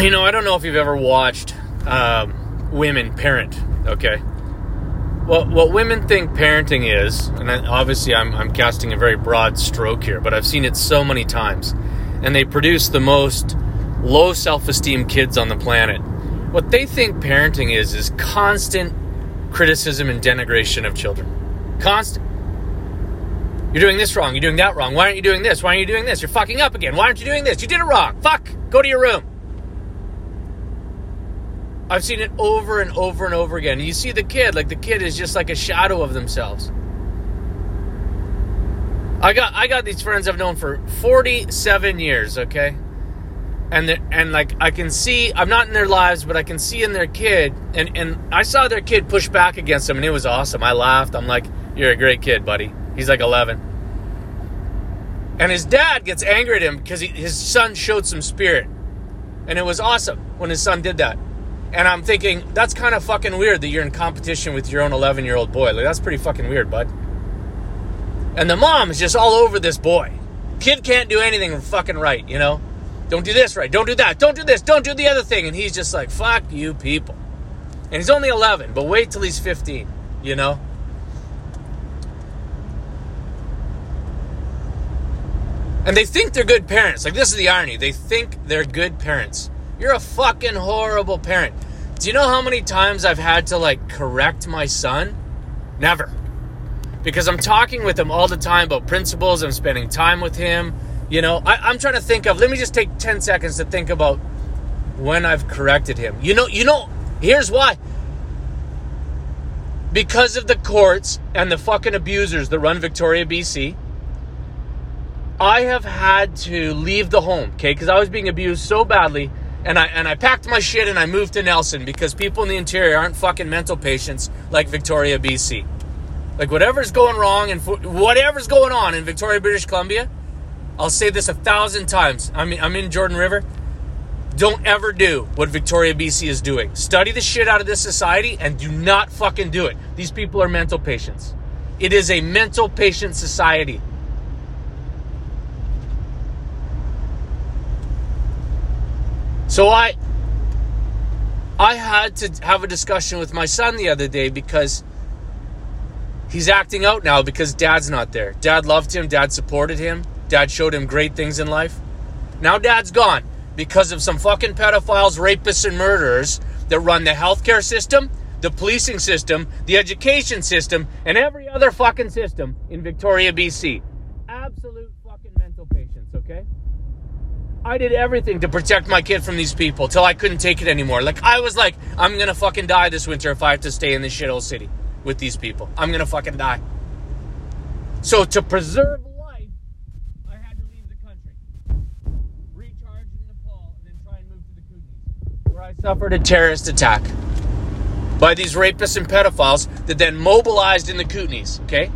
You know, I don't know if you've ever watched um, women parent. Okay, well, what women think parenting is, and obviously I'm, I'm casting a very broad stroke here, but I've seen it so many times, and they produce the most low self-esteem kids on the planet. What they think parenting is is constant criticism and denigration of children. Constant. You're doing this wrong. You're doing that wrong. Why aren't you doing this? Why aren't you doing this? You're fucking up again. Why aren't you doing this? You did it wrong. Fuck. Go to your room. I've seen it over and over and over again. You see the kid, like the kid is just like a shadow of themselves. I got I got these friends I've known for 47 years, okay? And and like I can see I'm not in their lives, but I can see in their kid and and I saw their kid push back against them and it was awesome. I laughed. I'm like, "You're a great kid, buddy." He's like 11. And his dad gets angry at him because his son showed some spirit. And it was awesome when his son did that. And I'm thinking, that's kind of fucking weird that you're in competition with your own 11 year old boy. Like, that's pretty fucking weird, bud. And the mom is just all over this boy. Kid can't do anything fucking right, you know? Don't do this right. Don't do that. Don't do this. Don't do the other thing. And he's just like, fuck you people. And he's only 11, but wait till he's 15, you know? And they think they're good parents. Like, this is the irony. They think they're good parents. You're a fucking horrible parent. Do you know how many times I've had to like correct my son? Never. Because I'm talking with him all the time about principles. I'm spending time with him. You know, I, am trying to think of, let me just take 10 seconds to think about when I've corrected him. You know, you know, here's why. Because of the courts and the fucking abusers that run Victoria, BC, I have had to leave the home, okay? Because I was being abused so badly and I and I packed my shit and I moved to Nelson because people in the interior aren't fucking mental patients like Victoria, BC. Like whatever's going wrong and whatever's going on in Victoria, British Columbia, I'll say this a thousand times. I mean, I'm in Jordan River. Don't ever do what Victoria, BC is doing. Study the shit out of this society and do not fucking do it. These people are mental patients. It is a mental patient society. So I I had to have a discussion with my son the other day because he's acting out now because dad's not there. Dad loved him, dad supported him, dad showed him great things in life. Now dad's gone because of some fucking pedophiles, rapists, and murderers that run the healthcare system, the policing system, the education system, and every other fucking system in Victoria, BC. Absolute fucking mental patients, okay? I did everything to protect my kid from these people till I couldn't take it anymore. Like I was like, I'm gonna fucking die this winter if I have to stay in this shithole city with these people. I'm gonna fucking die. So to preserve life, I had to leave the country, recharge in Nepal, and then try and move to the Kootenays, where I suffered a terrorist attack by these rapists and pedophiles that then mobilized in the Kootenays. Okay.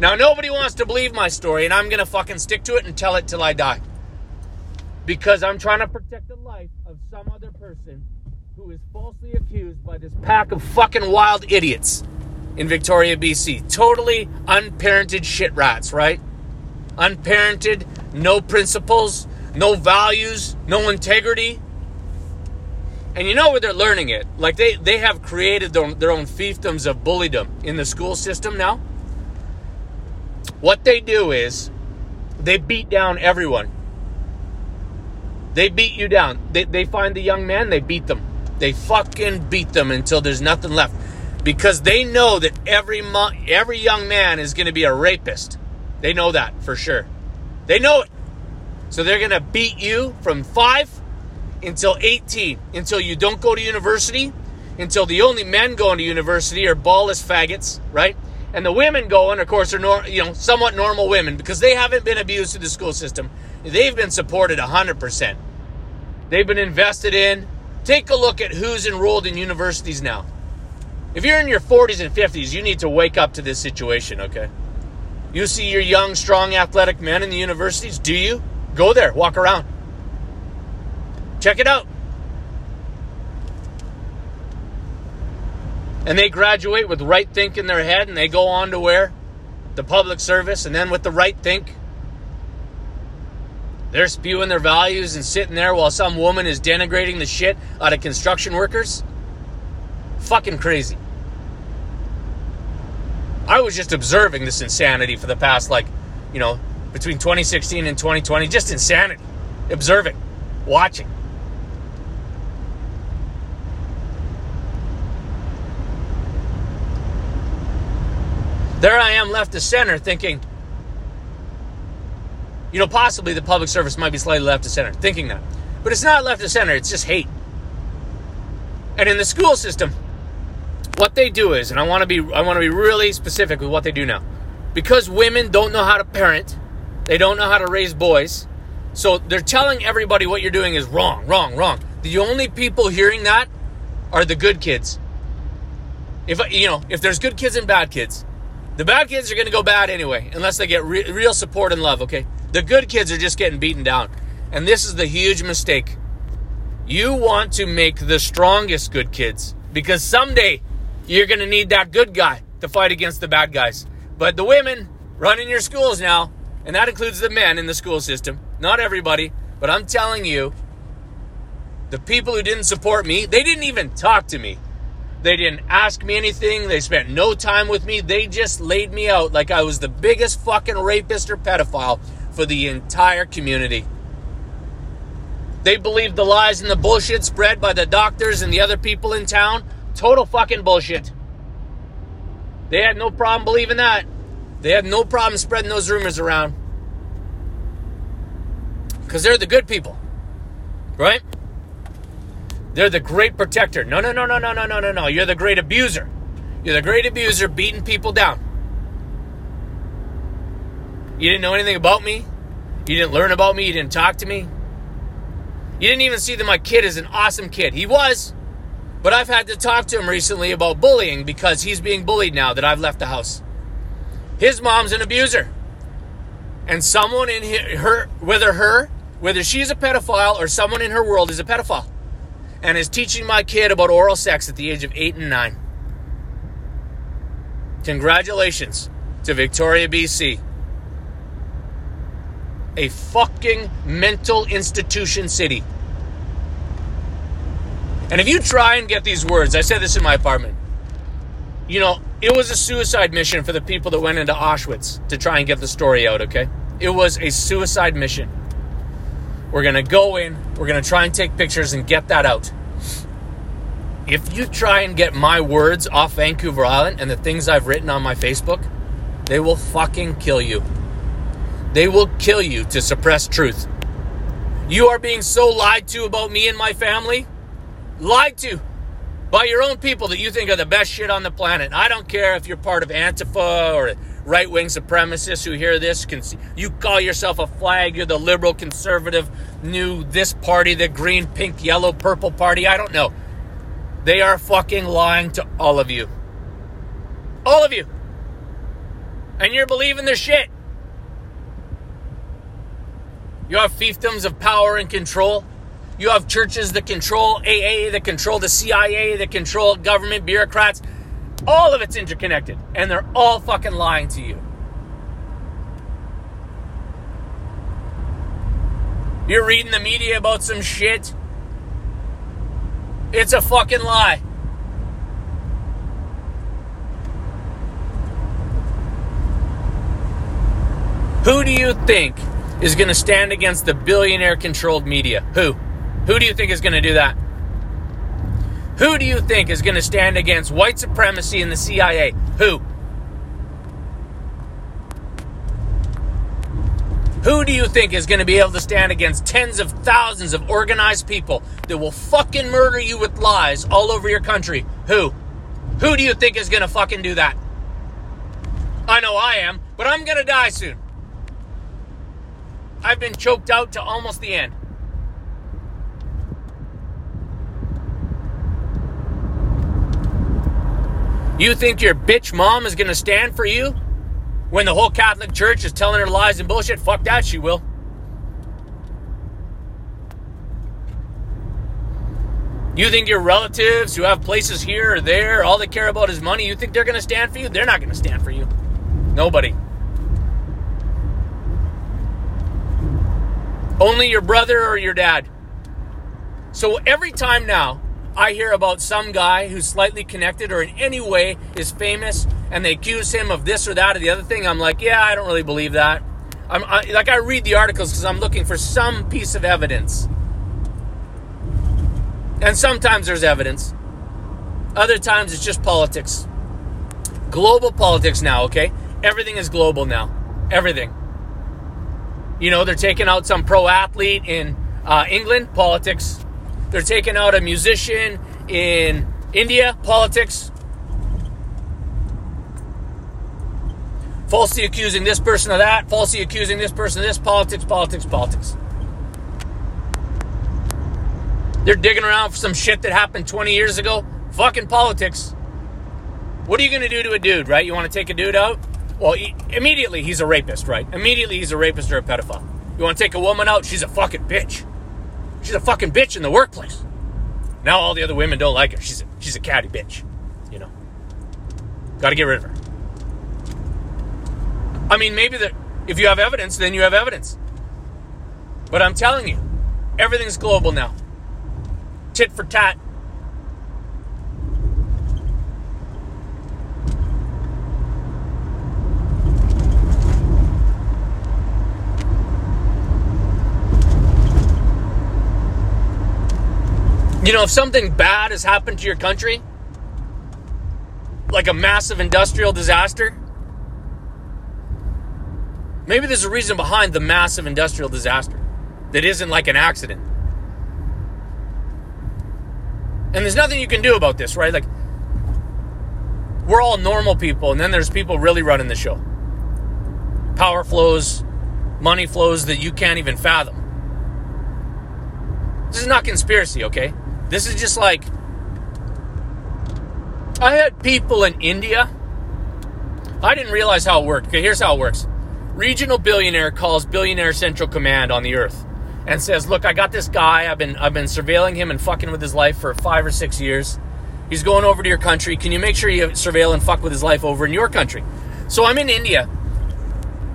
Now nobody wants to believe my story, and I'm gonna fucking stick to it and tell it till I die because I'm trying to protect the life of some other person who is falsely accused by this pack of fucking wild idiots in Victoria, BC. Totally unparented shit rats, right? Unparented, no principles, no values, no integrity. And you know where they're learning it? Like they, they have created their, their own fiefdoms of bulliedom in the school system now. What they do is they beat down everyone they beat you down. They, they find the young man, they beat them. They fucking beat them until there's nothing left. Because they know that every mo- every young man is going to be a rapist. They know that for sure. They know it. So they're going to beat you from 5 until 18 until you don't go to university, until the only men going to university are ballless faggots, right? And the women going, of course, are nor- you know somewhat normal women because they haven't been abused through the school system. They've been supported 100%. They've been invested in. Take a look at who's enrolled in universities now. If you're in your 40s and 50s, you need to wake up to this situation, okay? You see your young, strong, athletic men in the universities, do you? Go there, walk around. Check it out. And they graduate with right think in their head and they go on to where? The public service, and then with the right think, They're spewing their values and sitting there while some woman is denigrating the shit out of construction workers. Fucking crazy. I was just observing this insanity for the past, like, you know, between 2016 and 2020. Just insanity. Observing, watching. There I am left to center thinking, you know, possibly the public service might be slightly left to center, thinking that. But it's not left to center, it's just hate. And in the school system, what they do is, and I want to be I want to be really specific with what they do now. Because women don't know how to parent, they don't know how to raise boys. So they're telling everybody what you're doing is wrong, wrong, wrong. The only people hearing that are the good kids. If you know, if there's good kids and bad kids, the bad kids are going to go bad anyway, unless they get re- real support and love, okay? The good kids are just getting beaten down. And this is the huge mistake. You want to make the strongest good kids because someday you're going to need that good guy to fight against the bad guys. But the women running your schools now, and that includes the men in the school system, not everybody, but I'm telling you, the people who didn't support me, they didn't even talk to me. They didn't ask me anything. They spent no time with me. They just laid me out like I was the biggest fucking rapist or pedophile for the entire community. They believed the lies and the bullshit spread by the doctors and the other people in town. Total fucking bullshit. They had no problem believing that. They had no problem spreading those rumors around. Because they're the good people. Right? They're the great protector. No, no, no, no, no, no, no, no, no. You're the great abuser. You're the great abuser beating people down. You didn't know anything about me. You didn't learn about me. You didn't talk to me. You didn't even see that my kid is an awesome kid. He was. But I've had to talk to him recently about bullying because he's being bullied now that I've left the house. His mom's an abuser. And someone in her, whether her, whether she's a pedophile or someone in her world is a pedophile and is teaching my kid about oral sex at the age of eight and nine. Congratulations to Victoria, BC. A fucking mental institution city. And if you try and get these words, I said this in my apartment. You know, it was a suicide mission for the people that went into Auschwitz to try and get the story out, okay? It was a suicide mission. We're going to go in, we're going to try and take pictures and get that out. If you try and get my words off Vancouver Island and the things I've written on my Facebook, they will fucking kill you. They will kill you to suppress truth. You are being so lied to about me and my family. Lied to by your own people that you think are the best shit on the planet. I don't care if you're part of Antifa or right wing supremacists who hear this. You call yourself a flag. You're the liberal, conservative, new this party, the green, pink, yellow, purple party. I don't know. They are fucking lying to all of you. All of you. And you're believing their shit. You have fiefdoms of power and control. You have churches that control AA, that control the CIA, that control government bureaucrats. All of it's interconnected, and they're all fucking lying to you. You're reading the media about some shit. It's a fucking lie. Who do you think is going to stand against the billionaire controlled media? Who? Who do you think is going to do that? Who do you think is going to stand against white supremacy in the CIA? Who? Who do you think is going to be able to stand against tens of thousands of organized people that will fucking murder you with lies all over your country? Who? Who do you think is going to fucking do that? I know I am, but I'm going to die soon. I've been choked out to almost the end. You think your bitch mom is going to stand for you when the whole Catholic Church is telling her lies and bullshit? Fuck that, she will. You think your relatives who have places here or there, all they care about is money, you think they're going to stand for you? They're not going to stand for you. Nobody. Only your brother or your dad. So every time now I hear about some guy who's slightly connected or in any way is famous and they accuse him of this or that or the other thing, I'm like, yeah, I don't really believe that. I'm I, like I read the articles because I'm looking for some piece of evidence. And sometimes there's evidence. Other times it's just politics. Global politics now, okay? Everything is global now. Everything. You know, they're taking out some pro athlete in uh, England, politics. They're taking out a musician in India, politics. Falsely accusing this person of that, falsely accusing this person of this, politics, politics, politics. They're digging around for some shit that happened 20 years ago. Fucking politics. What are you going to do to a dude, right? You want to take a dude out? Well, he, immediately he's a rapist, right? Immediately he's a rapist or a pedophile. You want to take a woman out? She's a fucking bitch. She's a fucking bitch in the workplace. Now all the other women don't like her. She's a, she's a catty bitch. You know. Got to get rid of her. I mean, maybe that if you have evidence, then you have evidence. But I'm telling you, everything's global now. Tit for tat. You know, if something bad has happened to your country, like a massive industrial disaster, maybe there's a reason behind the massive industrial disaster that isn't like an accident. And there's nothing you can do about this, right? Like, we're all normal people, and then there's people really running the show. Power flows, money flows that you can't even fathom. This is not conspiracy, okay? This is just like I had people in India. I didn't realize how it worked. Okay, here's how it works. Regional billionaire calls billionaire central command on the earth and says, "Look, I got this guy. I've been I've been surveilling him and fucking with his life for 5 or 6 years. He's going over to your country. Can you make sure you surveil and fuck with his life over in your country?" So I'm in India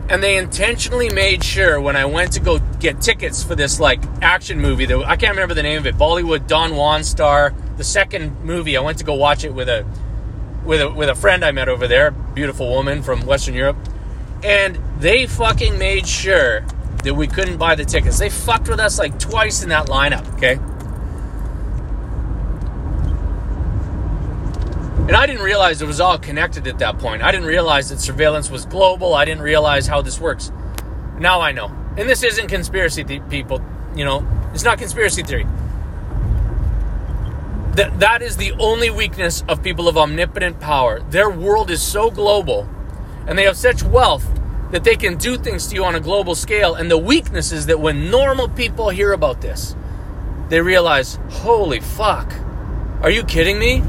and they intentionally made sure when I went to go get tickets for this like action movie that I can't remember the name of it, Bollywood Don Juan star, the second movie. I went to go watch it with a with a with a friend I met over there, beautiful woman from Western Europe, and they fucking made sure that we couldn't buy the tickets. They fucked with us like twice in that lineup, okay? And I didn't realize it was all connected at that point. I didn't realize that surveillance was global. I didn't realize how this works. Now I know. And this isn't conspiracy people, you know, it's not conspiracy theory. That that is the only weakness of people of omnipotent power. Their world is so global and they have such wealth that they can do things to you on a global scale. And the weakness is that when normal people hear about this, they realize, holy fuck, are you kidding me?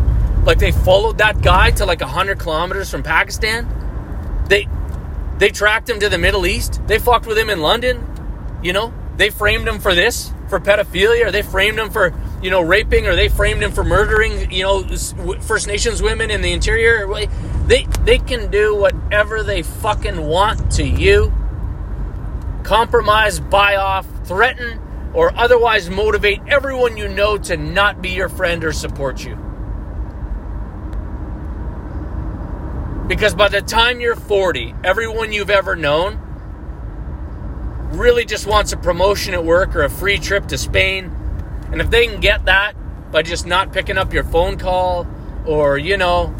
Like they followed that guy to like 100 kilometers from Pakistan. They they tracked him to the Middle East. They fucked with him in London. You know, they framed him for this, for pedophilia, or they framed him for, you know, raping, or they framed him for murdering, you know, First Nations women in the interior. They they can do whatever they fucking want to you. Compromise, buy off, threaten, or otherwise motivate everyone you know to not be your friend or support you. Because by the time you're 40, everyone you've ever known really just wants a promotion at work or a free trip to Spain. And if they can get that by just not picking up your phone call or, you know,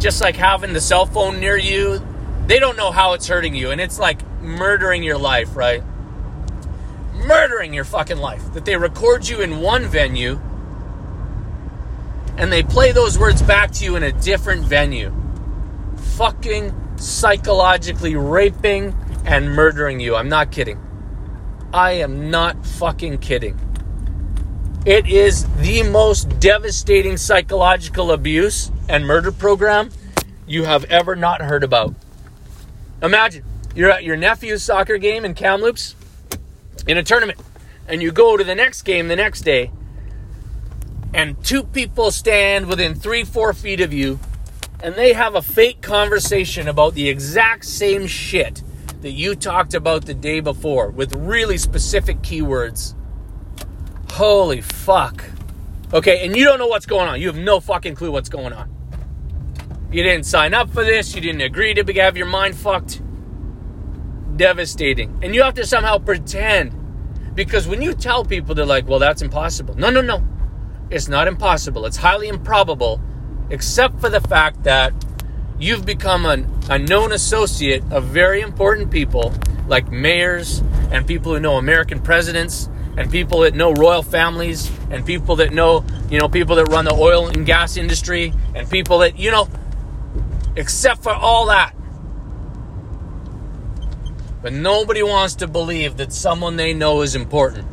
just like having the cell phone near you, they don't know how it's hurting you. And it's like murdering your life, right? Murdering your fucking life. That they record you in one venue and they play those words back to you in a different venue fucking psychologically raping and murdering you. I'm not kidding. I am not fucking kidding. It is the most devastating psychological abuse and murder program you have ever not heard about. Imagine you're at your nephew's soccer game in Kamloops in a tournament, and you go to the next game the next day, and two people stand within three, four feet of you and they have a fake conversation about the exact same shit that you talked about the day before with really specific keywords. Holy fuck. Okay, and you don't know what's going on. You have no fucking clue what's going on. You didn't sign up for this. You didn't agree to have your mind fucked. Devastating. And you have to somehow pretend. Because when you tell people, they're like, well, that's impossible. No, no, no. It's not impossible. It's highly improbable, except for the fact that you've become an, a known associate of very important people like mayors and people who know American presidents and people that know royal families and people that know, you know, people that run the oil and gas industry and people that, you know, except for all that. But nobody wants to believe that someone they know is important.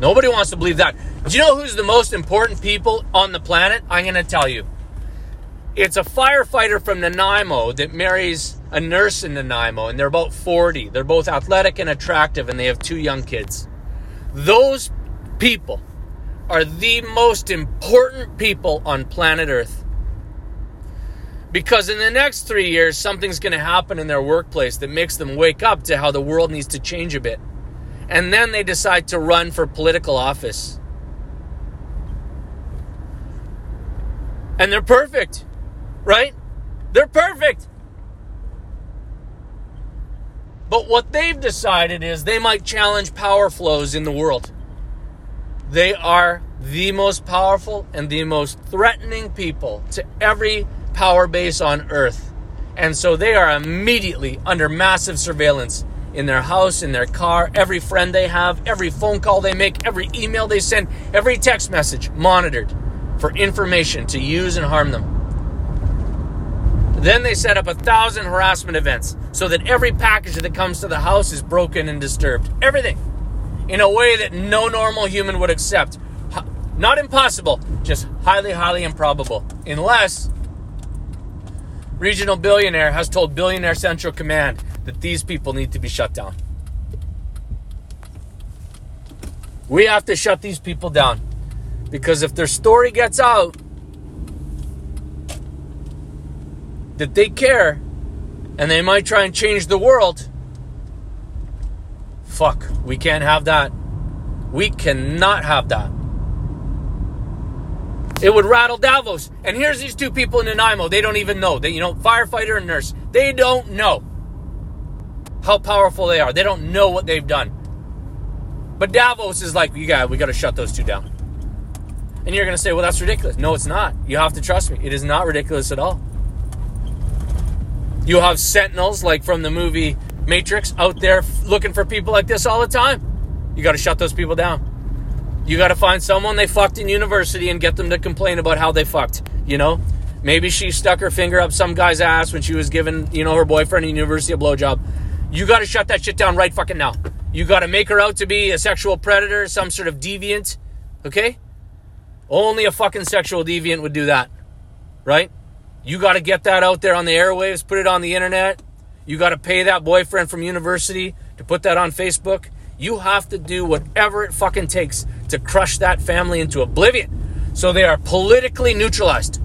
Nobody wants to believe that. Do you know who's the most important people on the planet? I'm going to tell you. It's a firefighter from Nanaimo that marries a nurse in Nanaimo, and they're about 40. They're both athletic and attractive, and they have two young kids. Those people are the most important people on planet Earth. Because in the next three years, something's going to happen in their workplace that makes them wake up to how the world needs to change a bit. And then they decide to run for political office. And they're perfect right? They're perfect. But what they've decided is they might challenge power flows in the world. They are the most powerful and the most threatening people to every power base on earth. And so they are immediately under massive surveillance in their house, in their car, every friend they have, every phone call they make, every email they send, every text message monitored for information to use and harm them. Then they set up a thousand harassment events so that every package that comes to the house is broken and disturbed. Everything. In a way that no normal human would accept. Not impossible, just highly, highly improbable. Unless regional billionaire has told billionaire central command that these people need to be shut down. We have to shut these people down. Because if their story gets out, that they care and they might try and change the world. Fuck, we can't have that. We cannot have that. It would rattle Davos. And here's these two people in Nanaimo. They don't even know. They, you know, firefighter and nurse. They don't know how powerful they are. They don't know what they've done. But Davos is like, you got, we got to shut those two down. And you're going to say, well, that's ridiculous. No, it's not. You have to trust me. It is not ridiculous at all. You have sentinels like from the movie Matrix out there looking for people like this all the time. You got to shut those people down. You got to find someone they fucked in university and get them to complain about how they fucked. You know, maybe she stuck her finger up some guy's ass when she was giving, you know, her boyfriend in university a blowjob. You got to shut that shit down right fucking now. You got to make her out to be a sexual predator, some sort of deviant. Okay? Only a fucking sexual deviant would do that. Right? You got to get that out there on the airwaves, put it on the internet. You got to pay that boyfriend from university to put that on Facebook. You have to do whatever it fucking takes to crush that family into oblivion so they are politically neutralized.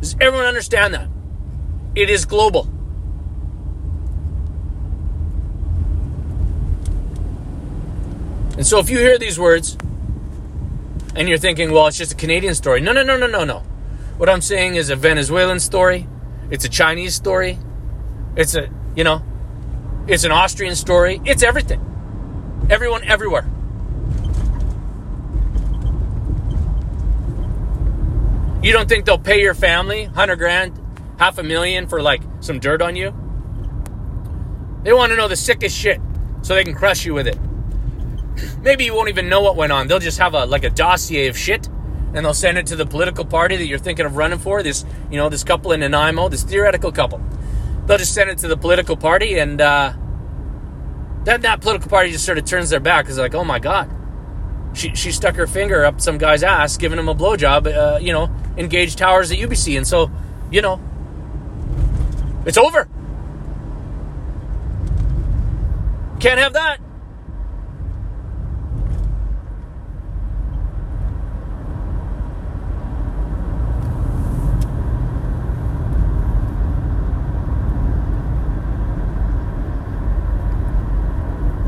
Does everyone understand that? It is global. And so if you hear these words and you're thinking, well, it's just a Canadian story. No, no, no, no, no, no. What I'm saying is a Venezuelan story, it's a Chinese story, it's a, you know, it's an Austrian story, it's everything. Everyone everywhere. You don't think they'll pay your family 100 grand, half a million for like some dirt on you? They want to know the sickest shit so they can crush you with it. Maybe you won't even know what went on. They'll just have a like a dossier of shit and they'll send it to the political party that you're thinking of running for. This, you know, this couple in Nanaimo, this theoretical couple. They'll just send it to the political party, and uh, then that political party just sort of turns their back because like, oh my god, she she stuck her finger up some guy's ass, giving him a blowjob. Uh, you know, in Gage Towers at UBC, and so you know, it's over. Can't have that.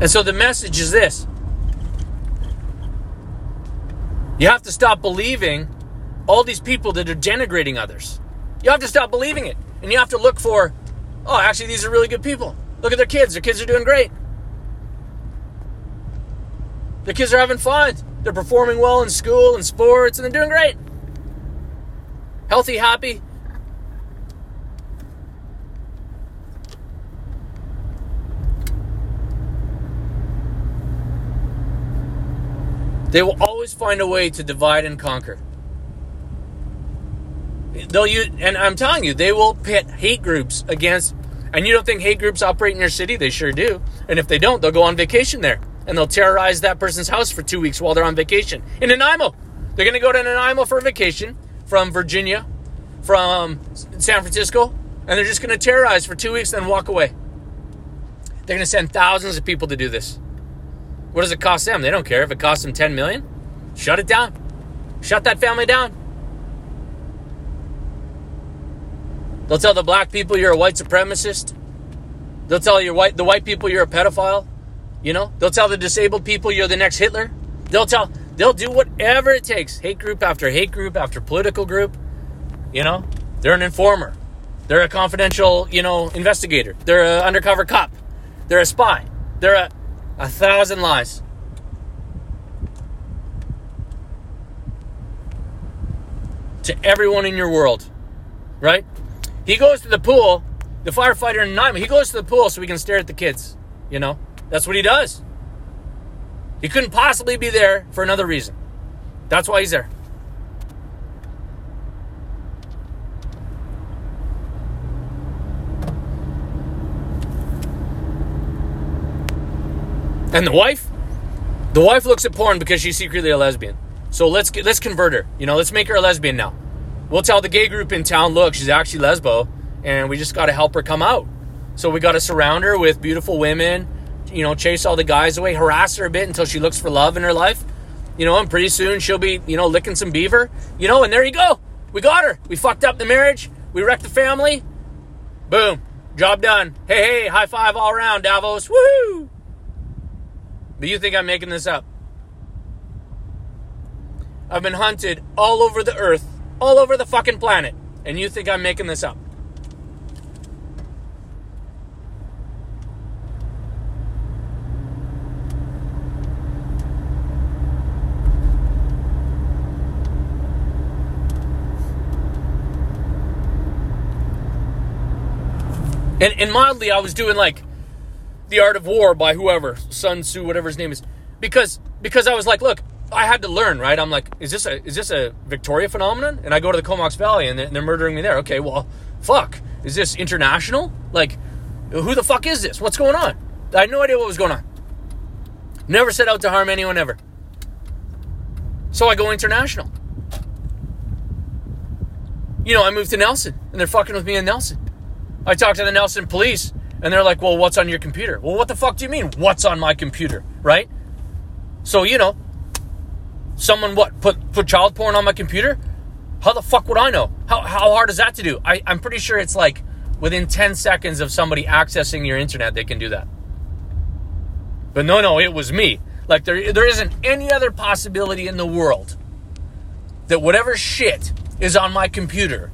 And so the message is this you have to stop believing all these people that are denigrating others. You have to stop believing it. And you have to look for, oh, actually, these are really good people. Look at their kids. Their kids are doing great. Their kids are having fun. They're performing well in school and sports, and they're doing great. Healthy, happy. They will always find a way to divide and conquer. They'll use, and I'm telling you, they will pit hate groups against. And you don't think hate groups operate in your city? They sure do. And if they don't, they'll go on vacation there and they'll terrorize that person's house for two weeks while they're on vacation in Nanaimo. They're going to go to Nanaimo for a vacation from Virginia, from San Francisco, and they're just going to terrorize for two weeks, then walk away. They're going to send thousands of people to do this. What does it cost them? They don't care. If it costs them 10 million, shut it down. Shut that family down. They'll tell the black people you're a white supremacist. They'll tell your white the white people you're a pedophile. You know, they'll tell the disabled people you're the next Hitler. They'll tell they'll do whatever it takes. Hate group after hate group after political group. You know, they're an informer. They're a confidential, you know, investigator. They're an undercover cop. They're a spy. They're a a thousand lies. To everyone in your world, right? He goes to the pool, the firefighter in Nanaimo, he goes to the pool so he can stare at the kids, you know? That's what he does. He couldn't possibly be there for another reason. That's why he's there. And the wife? The wife looks at porn because she's secretly a lesbian. So let's get, let's convert her. You know, let's make her a lesbian now. We'll tell the gay group in town, look, she's actually lesbo, and we just got to help her come out. So we got to surround her with beautiful women, you know, chase all the guys away, harass her a bit until she looks for love in her life. You know, and pretty soon she'll be, you know, licking some beaver. You know, and there you go. We got her. We fucked up the marriage. We wrecked the family. Boom. Job done. Hey, hey, high five all around, Davos. Woohoo! Do you think I'm making this up? I've been hunted all over the earth, all over the fucking planet, and you think I'm making this up? And, and mildly, I was doing like the Art of War by whoever Sun Tzu, whatever his name is, because because I was like, look, I had to learn, right? I'm like, is this a is this a Victoria phenomenon? And I go to the Comox Valley and they're, murdering me there. Okay, well, fuck, is this international? Like, who the fuck is this? What's going on? I had no idea what was going on. Never set out to harm anyone ever. So I go international. You know, I moved to Nelson and they're fucking with me in Nelson. I talked to the Nelson police and they're like, well, what's on your computer? Well, what the fuck do you mean, what's on my computer? Right? So, you know, someone what put put child porn on my computer? How the fuck would I know? How, how hard is that to do? I, I'm pretty sure it's like within 10 seconds of somebody accessing your internet, they can do that. But no, no, it was me. Like there, there isn't any other possibility in the world that whatever shit is on my computer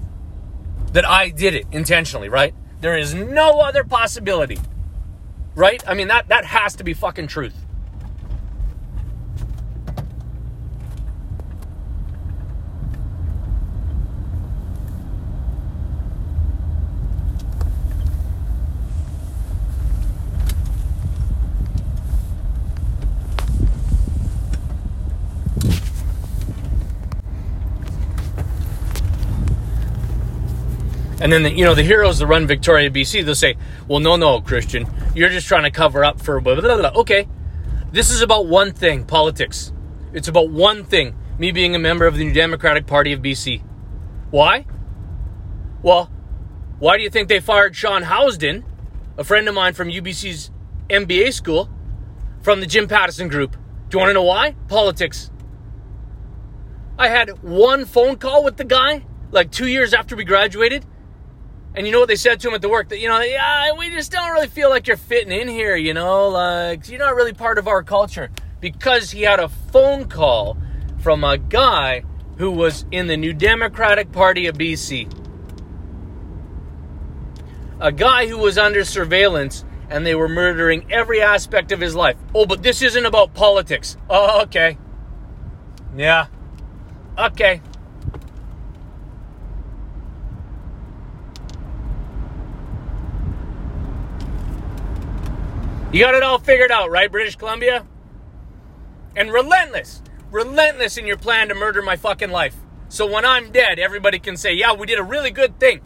that I did it intentionally, right? There is no other possibility. Right? I mean that that has to be fucking truth. And then, the, you know, the heroes that run Victoria, BC, they'll say, well, no, no, Christian, you're just trying to cover up for blah, blah, blah. Okay. This is about one thing politics. It's about one thing me being a member of the New Democratic Party of BC. Why? Well, why do you think they fired Sean Housden, a friend of mine from UBC's MBA school, from the Jim Pattison group? Do you want to know why? Politics. I had one phone call with the guy like two years after we graduated And you know what they said to him at the work? That, you know, yeah, we just don't really feel like you're fitting in here, you know? Like, you're not really part of our culture. Because he had a phone call from a guy who was in the New Democratic Party of BC. A guy who was under surveillance and they were murdering every aspect of his life. Oh, but this isn't about politics. Oh, okay. Yeah. Okay. You got it all figured out, right, British Columbia? And relentless, relentless in your plan to murder my fucking life. So when I'm dead, everybody can say, yeah, we did a really good thing.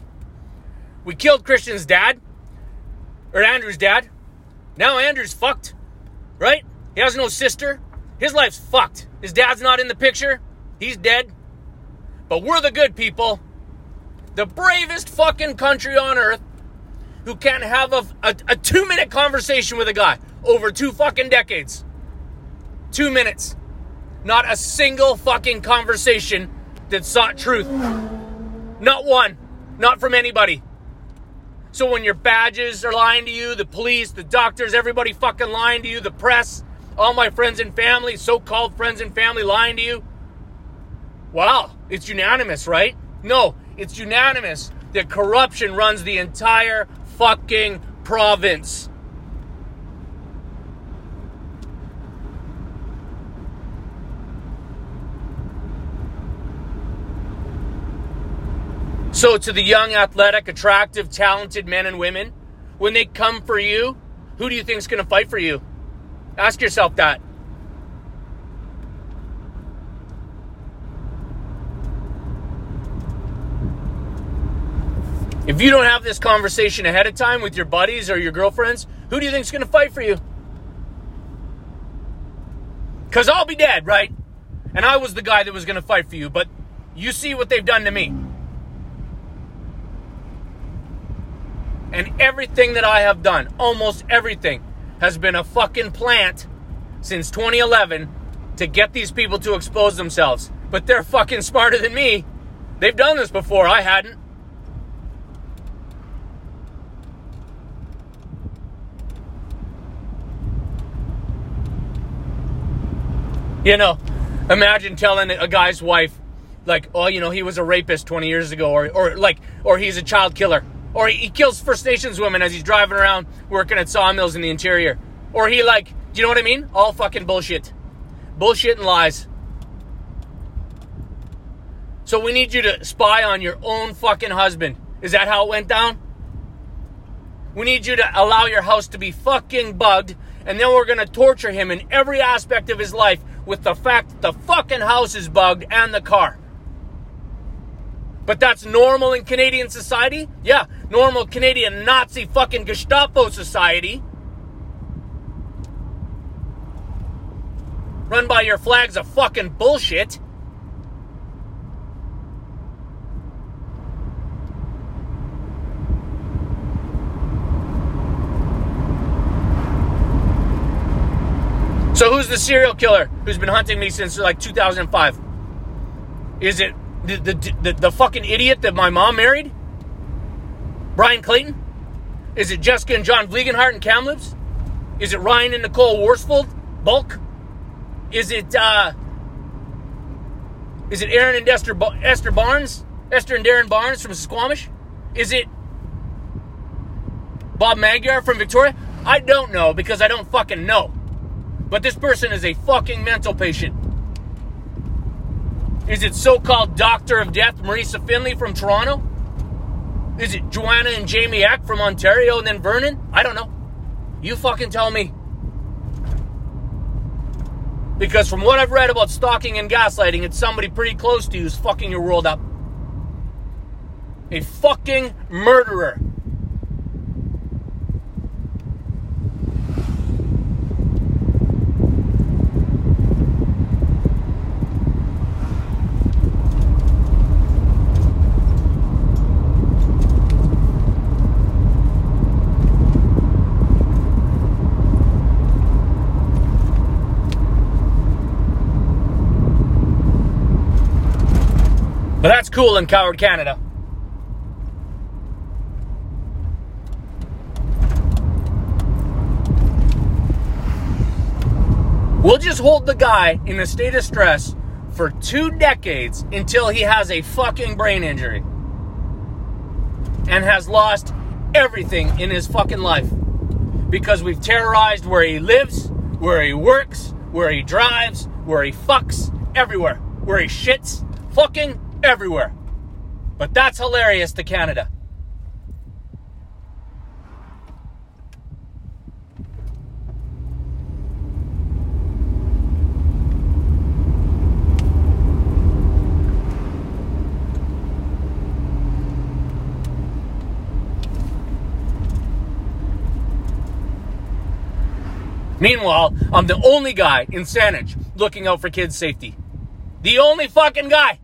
We killed Christian's dad, or Andrew's dad. Now Andrew's fucked, right? He has no sister. His life's fucked. His dad's not in the picture. He's dead. But we're the good people. The bravest fucking country on earth who can't have a, a, a two minute conversation with a guy over two fucking decades. Two minutes. Not a single fucking conversation that sought truth. Not one. Not from anybody. So when your badges are lying to you, the police, the doctors, everybody fucking lying to you, the press, all my friends and family, so called friends and family lying to you. Wow, it's unanimous, right? No, it's unanimous that corruption runs the entire fucking province. So, to the young, athletic, attractive, talented men and women, when they come for you, who do you think is going to fight for you? Ask yourself that. If you don't have this conversation ahead of time with your buddies or your girlfriends, who do you think is going to fight for you? Because I'll be dead, right? And I was the guy that was going to fight for you, but you see what they've done to me. And everything that I have done, almost everything, has been a fucking plant since 2011 to get these people to expose themselves. But they're fucking smarter than me. They've done this before, I hadn't. You know, imagine telling a guy's wife, like, oh, you know, he was a rapist 20 years ago, or, or like, or he's a child killer, or he kills First Nations women as he's driving around working at sawmills in the interior, or he like, do you know what I mean? All fucking bullshit, bullshit and lies. So we need you to spy on your own fucking husband. Is that how it went down? We need you to allow your house to be fucking bugged, and then we're gonna torture him in every aspect of his life with the fact that the fucking house is bugged and the car. But that's normal in Canadian society? Yeah, normal Canadian Nazi fucking Gestapo society. Run by your flags of fucking bullshit. So who's the serial killer who's been hunting me since like 2005? Is it the, the, the, the fucking idiot that my mom married? Brian Clayton? Is it Jessica and John Vliegenhart and Kamloops? Is it Ryan and Nicole Worsfold? Bulk? Is it uh Is it Aaron and Esther, Esther Barnes? Esther and Darren Barnes from Squamish? Is it Bob Magyar from Victoria? I don't know because I don't fucking know. But this person is a fucking mental patient. Is it so called Doctor of Death Marisa Finley from Toronto? Is it Joanna and Jamie Eck from Ontario and then Vernon? I don't know. You fucking tell me. Because from what I've read about stalking and gaslighting, it's somebody pretty close to you who's fucking your world up. A fucking murderer. cool in Coward, Canada. We'll just hold the guy in a state of stress for two decades until he has a fucking brain injury and has lost everything in his fucking life because we've terrorized where he lives, where he works, where he drives, where he fucks, everywhere, where he shits, fucking everywhere. But that's hilarious to Canada. Meanwhile, I'm the only guy in Saanich looking out for kids' safety. The only fucking guy.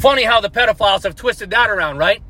Funny how the pedophiles have twisted that around, right?